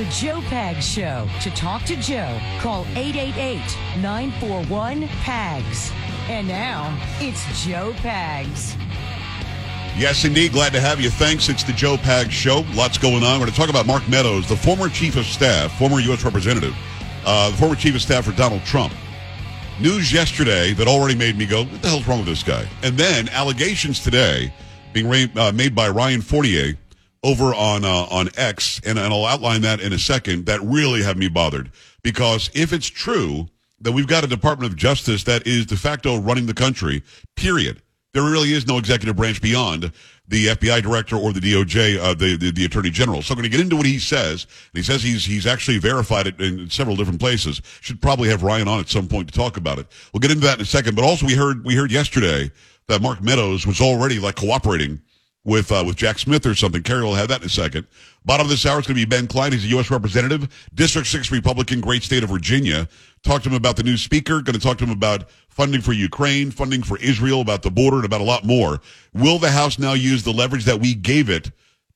The Joe Pags Show. To talk to Joe, call 888 941 PAGS. And now, it's Joe Pags. Yes, indeed. Glad to have you. Thanks. It's the Joe Pags Show. Lots going on. We're going to talk about Mark Meadows, the former chief of staff, former U.S. representative, uh, the former chief of staff for Donald Trump. News yesterday that already made me go, what the hell's wrong with this guy? And then allegations today being ra- uh, made by Ryan Fournier over on uh, on X, and, and I'll outline that in a second. That really have me bothered because if it's true that we've got a Department of Justice that is de facto running the country, period. There really is no executive branch beyond the FBI director or the DOJ, uh, the, the, the attorney general. So I'm going to get into what he says. He says he's he's actually verified it in several different places. Should probably have Ryan on at some point to talk about it. We'll get into that in a second. But also we heard we heard yesterday that Mark Meadows was already like cooperating with uh, with Jack Smith or something. Carrie will have that in a second. Bottom of this hour is going to be Ben Cline. He's a U.S. representative, District 6 Republican, great state of Virginia. Talk to him about the new speaker. Going to talk to him about funding for Ukraine, funding for Israel, about the border, and about a lot more. Will the House now use the leverage that we gave it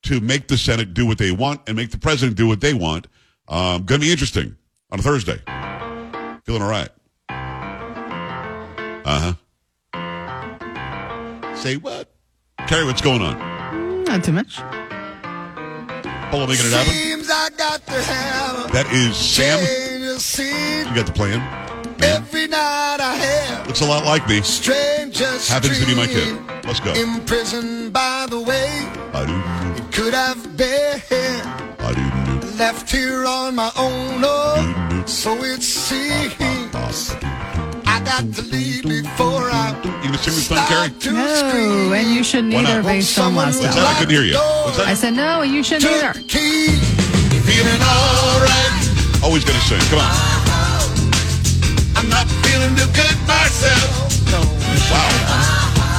to make the Senate do what they want and make the president do what they want? Um, going to be interesting on a Thursday. Feeling all right. Uh huh. Say what? Carrie, what's going on? Not too much. Polo making it happen. Seems I got to have That is Sam. change of scene. You got the plan. Every night I have Looks a lot like me. strangest Happens to be my kid. Let's go. Imprisoned by the way Ba-doo-doo, could have been ba-doo-doo, left here on my own. Oh, so it seems. I got to leave before I You gonna sing this song, Carrie? start to No, scream. and you shouldn't Why either not? based on last What's that? I couldn't hear you. What's I that? said no, and you shouldn't either. Took key, feeling alright. Always gonna sing. Come on. I'm not feeling too good myself. No, Wow.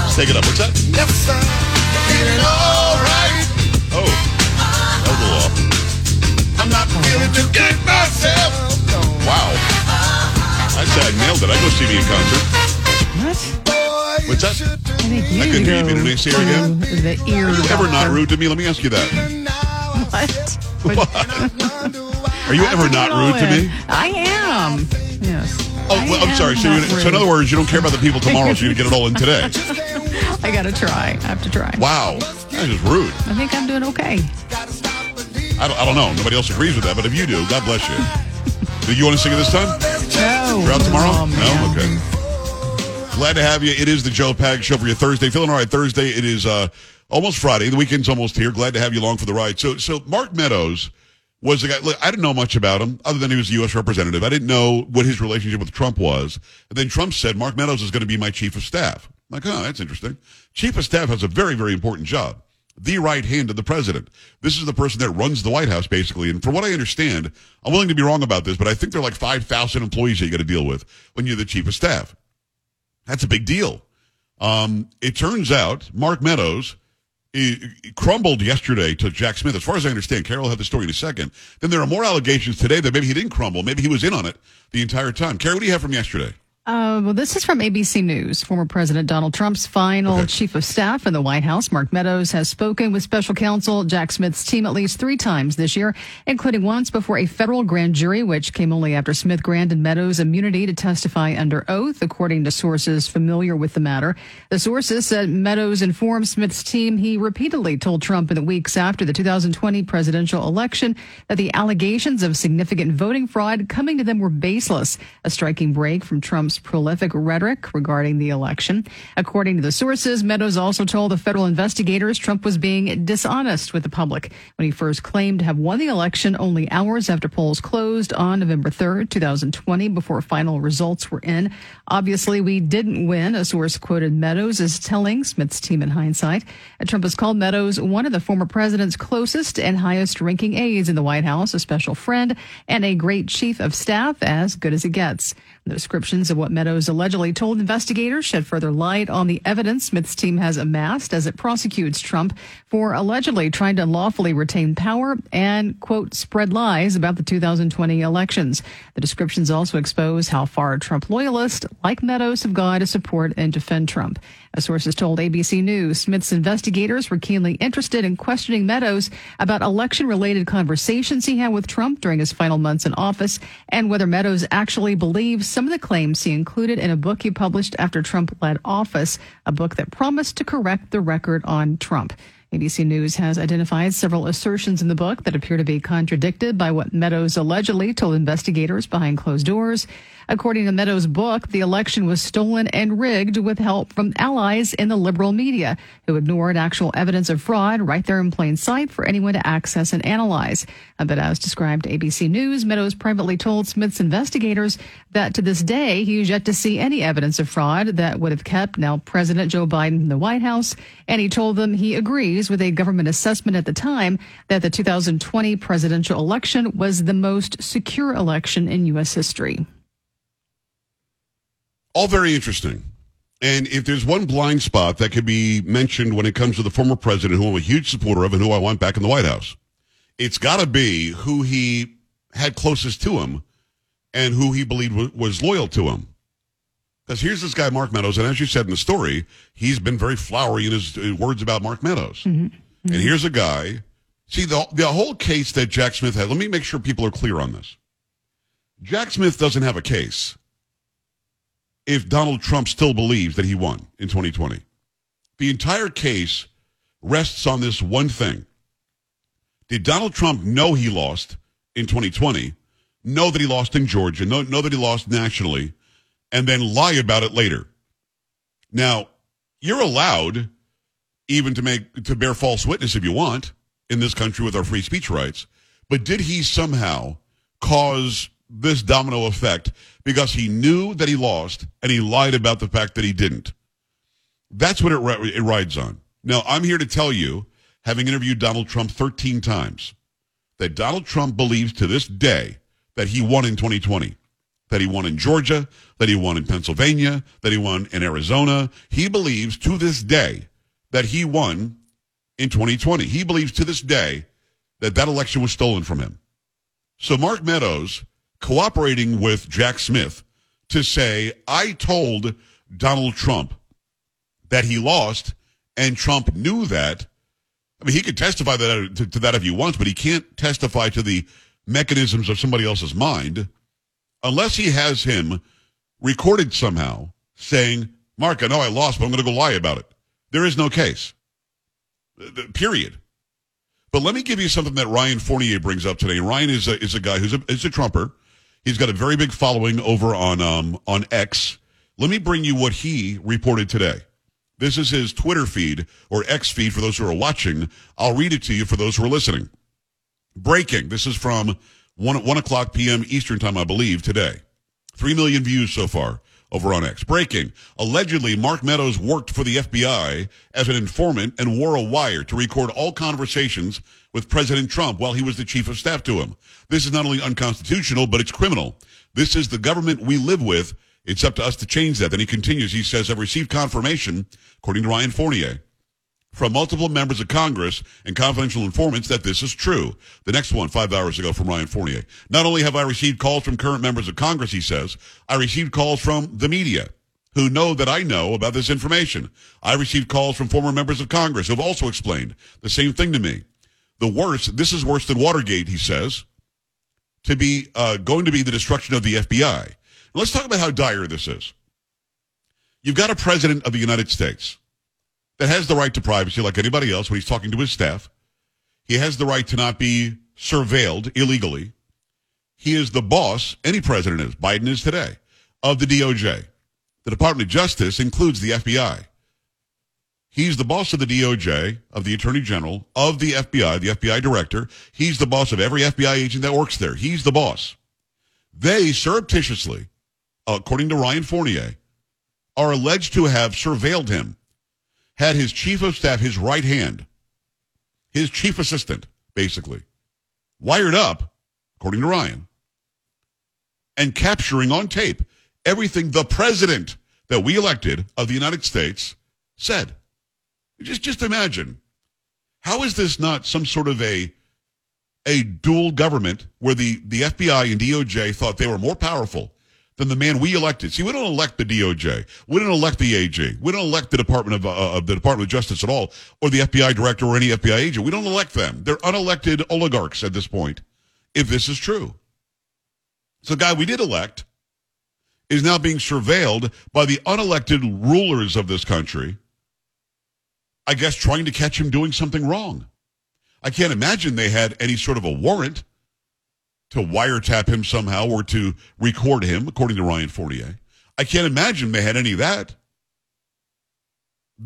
Let's take it up. What's that? yes, I'm feeling alright. Oh. That was a little off. I'm not feeling too good myself. No, Wow. I said I nailed it. I go see me in concert. What? What's that? I think you I couldn't to hear you. Did I say it again? the ear Are you ever not rude to me? Let me ask you that. now. What? Are you ever not rude to me? I am. Yes. Oh, well, I'm sorry. So, you, so in other words, you don't care about the people tomorrow, so gonna get it all in today. I gotta try. I have to try. Wow. That is rude. I think I'm doing okay. I don't, I don't know. Nobody else agrees with that, but if you do, God bless you. Do you want to sing it this time? No. You're out tomorrow? Oh, no? Okay. Glad to have you. It is the Joe Pag Show for your Thursday. Feeling all right Thursday. It is uh, almost Friday. The weekend's almost here. Glad to have you along for the ride. So, so Mark Meadows was the guy. Look, I didn't know much about him other than he was a U.S. representative. I didn't know what his relationship with Trump was. And then Trump said, Mark Meadows is going to be my chief of staff. I'm like, oh, that's interesting. Chief of staff has a very, very important job. The right hand of the president. This is the person that runs the White House, basically. And from what I understand, I'm willing to be wrong about this, but I think there are like 5,000 employees that you got to deal with when you're the chief of staff. That's a big deal. Um, it turns out Mark Meadows crumbled yesterday to Jack Smith. As far as I understand, Carol have the story in a second. Then there are more allegations today that maybe he didn't crumble. Maybe he was in on it the entire time. Carol, what do you have from yesterday? Uh, well, this is from ABC News. Former President Donald Trump's final Okay. chief of staff in the White House, Mark Meadows, has spoken with special counsel Jack Smith's team at least three times this year, including once before a federal grand jury, which came only after Smith granted Meadows immunity to testify under oath, according to sources familiar with the matter. The sources said Meadows informed Smith's team he repeatedly told Trump in the weeks after the 2020 presidential election that the allegations of significant voting fraud coming to them were baseless, a striking break from Trump's prolific rhetoric regarding the election. According to the sources, Meadows also told the federal investigators Trump was being dishonest with the public when he first claimed to have won the election only hours after polls closed on November 3rd, 2020, before final results were in. Obviously, we didn't win, a source quoted Meadows as telling Smith's team in hindsight. Trump has called Meadows one of the former president's closest and highest ranking aides in the White House, a special friend, and a great chief of staff, as good as it gets. The descriptions of what Meadows allegedly told investigators shed further light on the evidence Smith's team has amassed as it prosecutes Trump for allegedly trying to unlawfully retain power and, quote, spread lies about the 2020 elections. The descriptions also expose how far Trump loyalists like Meadows have gone to support and defend Trump. A source has told ABC News Smith's investigators were keenly interested in questioning Meadows about election related conversations he had with Trump during his final months in office and whether Meadows actually believes some of the claims he included in a book he published after Trump led office, a book that promised to correct the record on Trump. ABC News has identified several assertions in the book that appear to be contradicted by what Meadows allegedly told investigators behind closed doors. According to Meadows' book, the election was stolen and rigged with help from allies in the liberal media who ignored actual evidence of fraud right there in plain sight for anyone to access and analyze. Uh, but as described ABC News, Meadows privately told Smith's investigators that to this day he is yet to see any evidence of fraud that would have kept now President Joe Biden in the White House. And he told them he agrees with a government assessment at the time that the 2020 presidential election was the most secure election in U.S. history. All very interesting. And if there's one blind spot that could be mentioned when it comes to the former president, who I'm a huge supporter of and who I want back in the White House, it's got to be who he had closest to him and who he believed was loyal to him. Because here's this guy, Mark Meadows, and as you said in the story, he's been very flowery in his words about Mark Meadows. Mm-hmm. Mm-hmm. And here's a guy. See, the, the whole case that Jack Smith had, let me make sure people are clear on this. Jack Smith doesn't have a case if Donald Trump still believes that he won in 2020. The entire case rests on this one thing. Did Donald Trump know he lost in 2020, know that he lost in Georgia, know, know that he lost nationally, and then lie about it later? Now, you're allowed even to make to bear false witness if you want in this country with our free speech rights, but did he somehow cause this domino effect because he knew that he lost and he lied about the fact that he didn't. That's what it, it rides on. Now, I'm here to tell you, having interviewed Donald Trump 13 times, that Donald Trump believes to this day that he won in 2020, that he won in Georgia, that he won in Pennsylvania, that he won in Arizona. He believes to this day that he won in 2020. He believes to this day that that election was stolen from him. So Mark Meadows cooperating with Jack Smith to say, I told Donald Trump that he lost, and Trump knew that. I mean, he could testify that, to, to that if he wants, but he can't testify to the mechanisms of somebody else's mind unless he has him recorded somehow saying, Mark, I know I lost, but I'm going to go lie about it. There is no case. Period. But let me give you something that Ryan Fournier brings up today. Ryan is a, is a guy who's a, is a Trumper. He's got a very big following over on um, on X. Let me bring you what he reported today. This is his Twitter feed or X feed for those who are watching. I'll read it to you for those who are listening. Breaking. This is from one one o'clock p.m. Eastern time, I believe, today. Three million views so far over on X. Breaking. Allegedly, Mark Meadows worked for the FBI as an informant and wore a wire to record all conversations with President Trump while he was the chief of staff to him. This is not only unconstitutional, but it's criminal. This is the government we live with. It's up to us to change that. Then he continues. He says, I've received confirmation, according to Ryan Fournier, from multiple members of Congress and confidential informants that this is true. The next one, five hours ago from Ryan Fournier. Not only have I received calls from current members of Congress, he says, I received calls from the media who know that I know about this information. I received calls from former members of Congress who have also explained the same thing to me the worst, this is worse than Watergate, he says, to be uh, going to be the destruction of the FBI. Let's talk about how dire this is. You've got a president of the United States that has the right to privacy like anybody else when he's talking to his staff. He has the right to not be surveilled illegally. He is the boss, any president is, Biden is today, of the DOJ. The Department of Justice includes the FBI. He's the boss of the DOJ, of the Attorney General, of the FBI, the FBI director. He's the boss of every FBI agent that works there. He's the boss. They surreptitiously, according to Ryan Fournier, are alleged to have surveilled him, had his chief of staff, his right hand, his chief assistant, basically, wired up, according to Ryan, and capturing on tape everything the president that we elected of the United States said. Just just imagine. How is this not some sort of a a dual government where the, the FBI and DOJ thought they were more powerful than the man we elected. See, we don't elect the DOJ. We don't elect the AG. We don't elect the Department of, uh, of the Department of Justice at all, or the FBI director or any FBI agent. We don't elect them. They're unelected oligarchs at this point, if this is true. So, the guy we did elect is now being surveilled by the unelected rulers of this country. I guess trying to catch him doing something wrong. I can't imagine they had any sort of a warrant to wiretap him somehow or to record him, according to Ryan Fournier. I can't imagine they had any of that.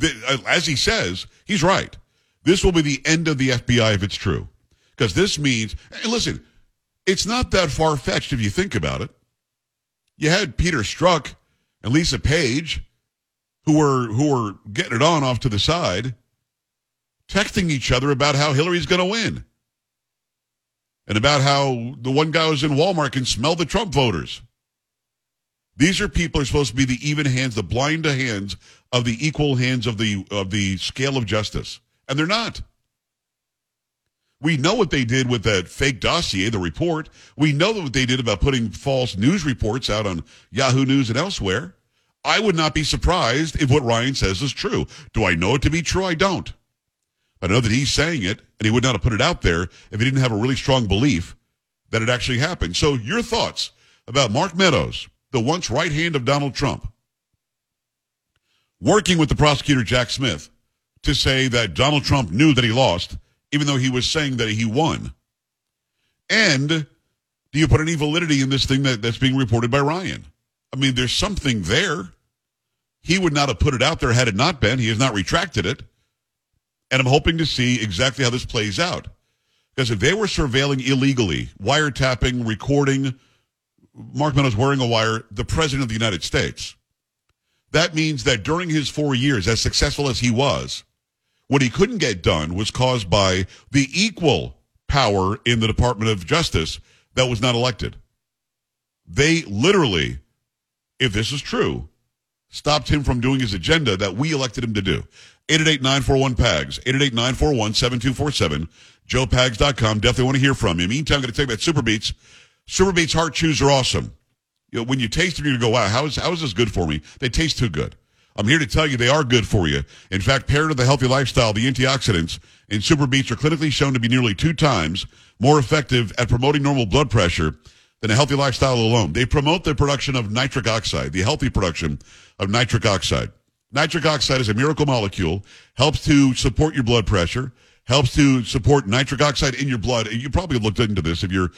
Uh, as he says, he's right. This will be the end of the FBI if it's true. Because this means, listen, it's not that far fetched if you think about it. You had Peter Strzok and Lisa Page, who were who were getting it on off to the side, texting each other about how Hillary's going to win and about how the one guy was in Walmart can smell the Trump voters. These are people who are supposed to be the even hands, the blind hands of the equal hands of the of the scale of justice, and they're not. We know what they did with that fake dossier, the report. We know what they did about putting false news reports out on Yahoo News and elsewhere. I would not be surprised if what Ryan says is true. Do I know it to be true? I don't. I know that he's saying it, and he would not have put it out there if he didn't have a really strong belief that it actually happened. So, your thoughts about Mark Meadows, the once right hand of Donald Trump, working with the prosecutor Jack Smith to say that Donald Trump knew that he lost, even though he was saying that he won. And do you put any validity in this thing that, that's being reported by Ryan? I mean, there's something there. He would not have put it out there had it not been. He has not retracted it. And I'm hoping to see exactly how this plays out. Because if they were surveilling illegally, wiretapping, recording, Mark Meadows wearing a wire, the President of the United States, that means that during his four years, as successful as he was, what he couldn't get done was caused by the equal power in the Department of Justice that was not elected. They literally, if this is true, stopped him from doing his agenda that we elected him to do. 888-941-PAGS, 888-941-7247, joepags.com. Definitely want to hear from you. Meantime, I'm going to take that SuperBeets. Super Beats Heart Chews are awesome. You know, when you taste them, to go, wow, how is, how is this good for me? They taste too good. I'm here to tell you they are good for you. In fact, paired with a healthy lifestyle, the antioxidants in SuperBeets are clinically shown to be nearly two times more effective at promoting normal blood pressure than a healthy lifestyle alone. They promote the production of nitric oxide, the healthy production of nitric oxide. Nitric oxide is a miracle molecule, helps to support your blood pressure, helps to support nitric oxide in your blood. You probably looked into this if you're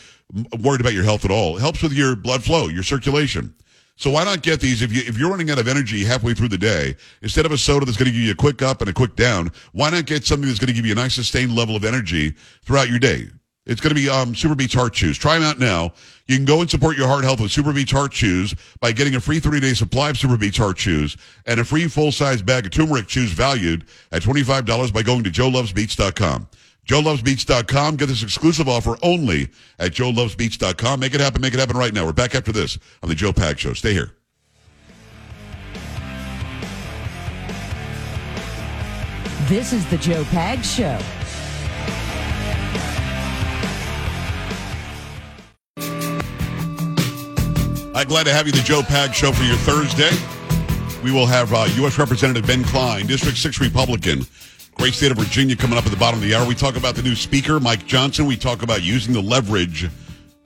worried about your health at all. It helps with your blood flow, your circulation. So why not get these if you if you're running out of energy halfway through the day, instead of a soda that's going to give you a quick up and a quick down, why not get something that's going to give you a nice sustained level of energy throughout your day? It's going to be um, SuperBeets Heart Chews. Try them out now. You can go and support your heart health with SuperBeets Heart Chews by getting a free 30-day supply of SuperBeets Heart Chews and a free full-size bag of turmeric chews valued at $25 by going to joelovesbeats.com. JoeLovesBeats.com. Get this exclusive offer only at JoeLovesBeats.com. Make it happen. Make it happen right now. We're back after this on the Joe Pag Show. Stay here. This is the Joe Pag Show. I'm glad to have you the Joe Pag Show for your Thursday. We will have uh, U.S. Representative Ben Cline, District 6 Republican, great state of Virginia, coming up at the bottom of the hour. We talk about the new Speaker, Mike Johnson. We talk about using the leverage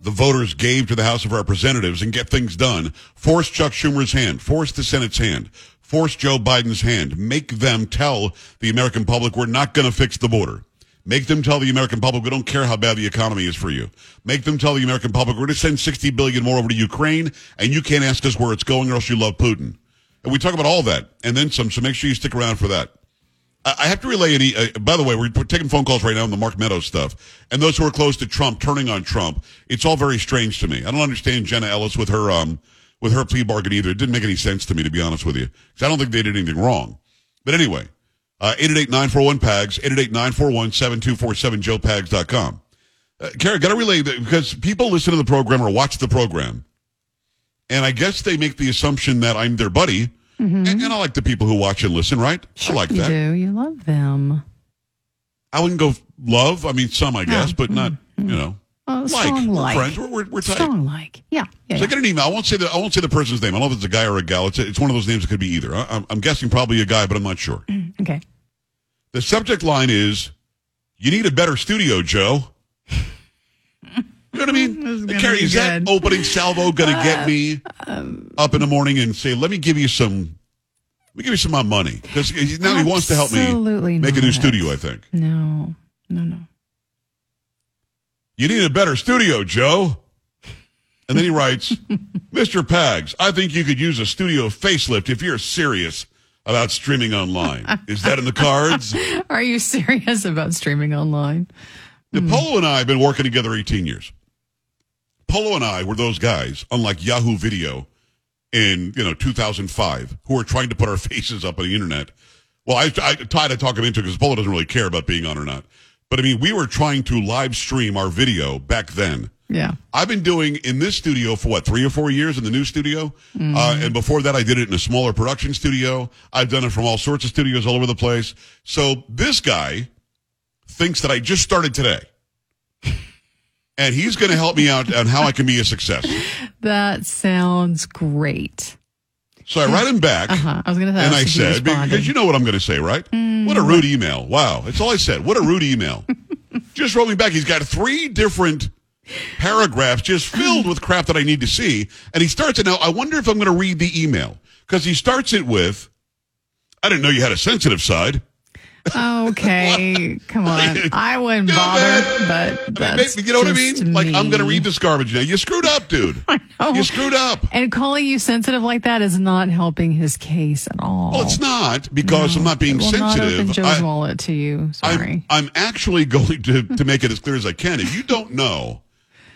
the voters gave to the House of Representatives and get things done. Force Chuck Schumer's hand, force the Senate's hand, force Joe Biden's hand. Make them tell the American public we're not going to fix the border. Make them tell the American public we don't care how bad the economy is for you. Make them tell the American public we're going to send 60 billion more over to Ukraine and you can't ask us where it's going or else you love Putin. And we talk about all that and then some, so make sure you stick around for that. I have to relay any, uh, by the way, we're taking phone calls right now on the Mark Meadows stuff. And those who are close to Trump, turning on Trump, it's all very strange to me. I don't understand Jenna Ellis with her, um, with her plea bargain either. It didn't make any sense to me, to be honest with you. Because I don't think they did anything wrong. But anyway, uh, 888-941-PAGS, 888-941-7247, joepags.com. Uh, Kara, got to relay that because people listen to the program or watch the program. And I guess they make the assumption that I'm their buddy. Mm-hmm. And, and, I like the people who watch and listen, right? Sure I like you that. do. You love them. I wouldn't go love. I mean, some, I guess, but not, mm-hmm. you know. Uh, like strong we're like. friends. We're we're, we're tight. Strong like. Yeah. Yeah. So yeah. I get an email. I won't say the I won't say the person's name. I don't know if it's a guy or a gal. It's it's one of those names that could be either. I, I'm, I'm guessing probably a guy, but I'm not sure. The subject line is, "You need a better studio, Joe." You know what I mean? Carrie, is that good. Uh, opening salvo going to get me um, up in the morning and say, "Let me give you some, let me give you some of my money"? Because now he wants to help me make a new studio. I think No. No. No. you need a better studio, Joe. And then he writes, "Mr. Pags, I think you could use a studio facelift if you're serious about streaming online. Is that in the cards?" Are you serious about streaming online? Now, hmm. Polo and I have been working together 18 years. Polo and I were those guys, unlike Yahoo Video in you know 2005, who were trying to put our faces up on the internet. Well, I, I tried to talk him into it because Polo doesn't really care about being on or not. But I mean, we were trying to live stream our video back then. Yeah. I've been doing in this studio for what three or four years in the new studio, uh, and before that, I did it in a smaller production studio. I've done it from all sorts of studios all over the place. So this guy thinks that I just started today, and he's going to help me out on how I can be a success. That sounds great. So I write him back. Uh-huh. I was going to And I said, responded. because you know what I'm going to say, right? What a rude email. Wow. That's all I said. What a rude email. just wrote me back. He's got three different paragraphs just filled with crap that I need to see. And he starts it now. I wonder if I'm going to read the email because he starts it with, I didn't know you had a sensitive side. Okay, come on. I wouldn't bother, man. but I mean, you know what I mean? Like, I'm going to read this garbage now. You screwed up, dude. I know. You screwed up. And calling you sensitive like that is not helping his case at all. Well, it's not because I'm not being It will not open sensitive. Joe's I- wallet to you. I'm, Sorry. I'm actually going to, to make it as clear as I can. If you don't know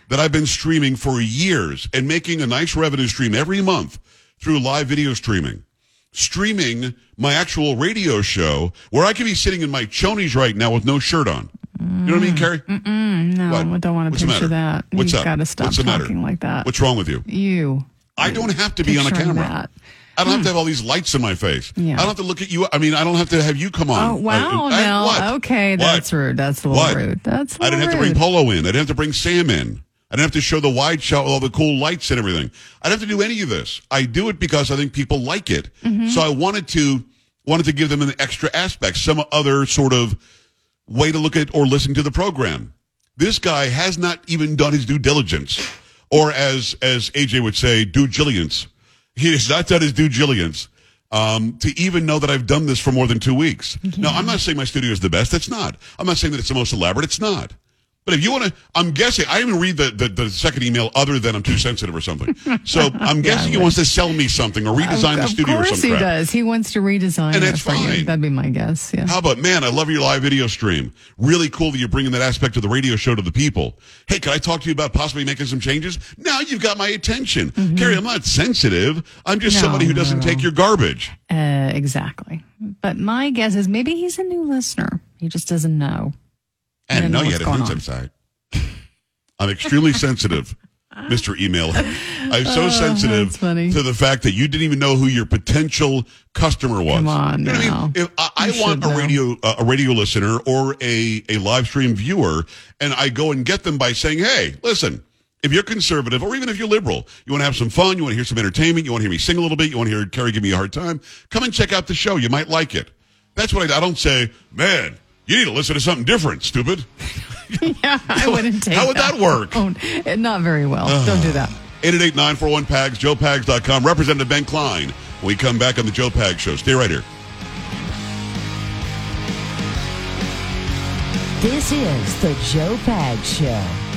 that I've been streaming for years and making a nice revenue stream every month through live video streaming, streaming my actual radio show where I could be sitting in my chonies right now with no shirt on. You know what I mean, Carrie? no, What? I don't want to the picture that. What's You've up? got to stop What's the matter? talking like that. What's wrong with you? you? I don't have to be on a camera. that. I don't have to hmm. have all these lights in my face. Yeah. I don't have to look at you. I mean, I don't have to have you come on. Oh wow! I- I- now, what? okay, What? that's rude. That's a little rude. That's a I didn't little have to bring. Polo in. I didn't have to bring Sam in. I didn't have to show the wide shot with all the cool lights and everything. I didn't have to do any of this. I do it because I think people like it. Mm-hmm. So I wanted to wanted to give them an extra aspect, some other sort of way to look at or listen to the program. This guy has not even done his due diligence, or as as AJ would say, due diligence. He has not done his due diligence um, to even know that I've done this for more than two weeks. Now, I'm not saying my studio is the best. It's not. I'm not saying that it's the most elaborate. It's not. But if you want to, I'm guessing, I didn't read the, the, the second email other than I'm too sensitive or something. So I'm guessing he wants to sell me something or redesign the studio or something. Of course he does. He wants to redesign And that's fine. That'd be my guess. Yeah. How about, man, I love your live video stream. Really cool that you're bringing that aspect of the radio show to the people. Hey, can I talk to you about possibly making some changes? Now you've got my attention. Carrie, I'm not sensitive. I'm just Mm-hmm. No, somebody who doesn't no. take your garbage. Uh, exactly. But my guess is maybe he's a new listener. He just doesn't know. And didn't no, know you had a going sensitive I'm extremely sensitive, Mr. Email. I'm so sensitive Oh, funny. to the fact that you didn't even know who your potential customer was. Come on You know what I now. mean? If I, I want a know. radio uh, a radio listener or a a live stream viewer, and I go and get them by saying, "Hey, listen." If you're conservative, or even if you're liberal, you want to have some fun, you want to hear some entertainment, you want to hear me sing a little bit, you want to hear Carrie give me a hard time, come and check out the show. You might like it. That's what I, I don't say, man, you need to listen to something different, stupid. yeah, I wouldn't take How would that work? Oh, not very well. Ah. Don't do that. 888-941-PAGS, joepags.com. Representative Ben Cline. When we come back on the Joe Pags Show. Stay right here. This is the Joe Pag Show.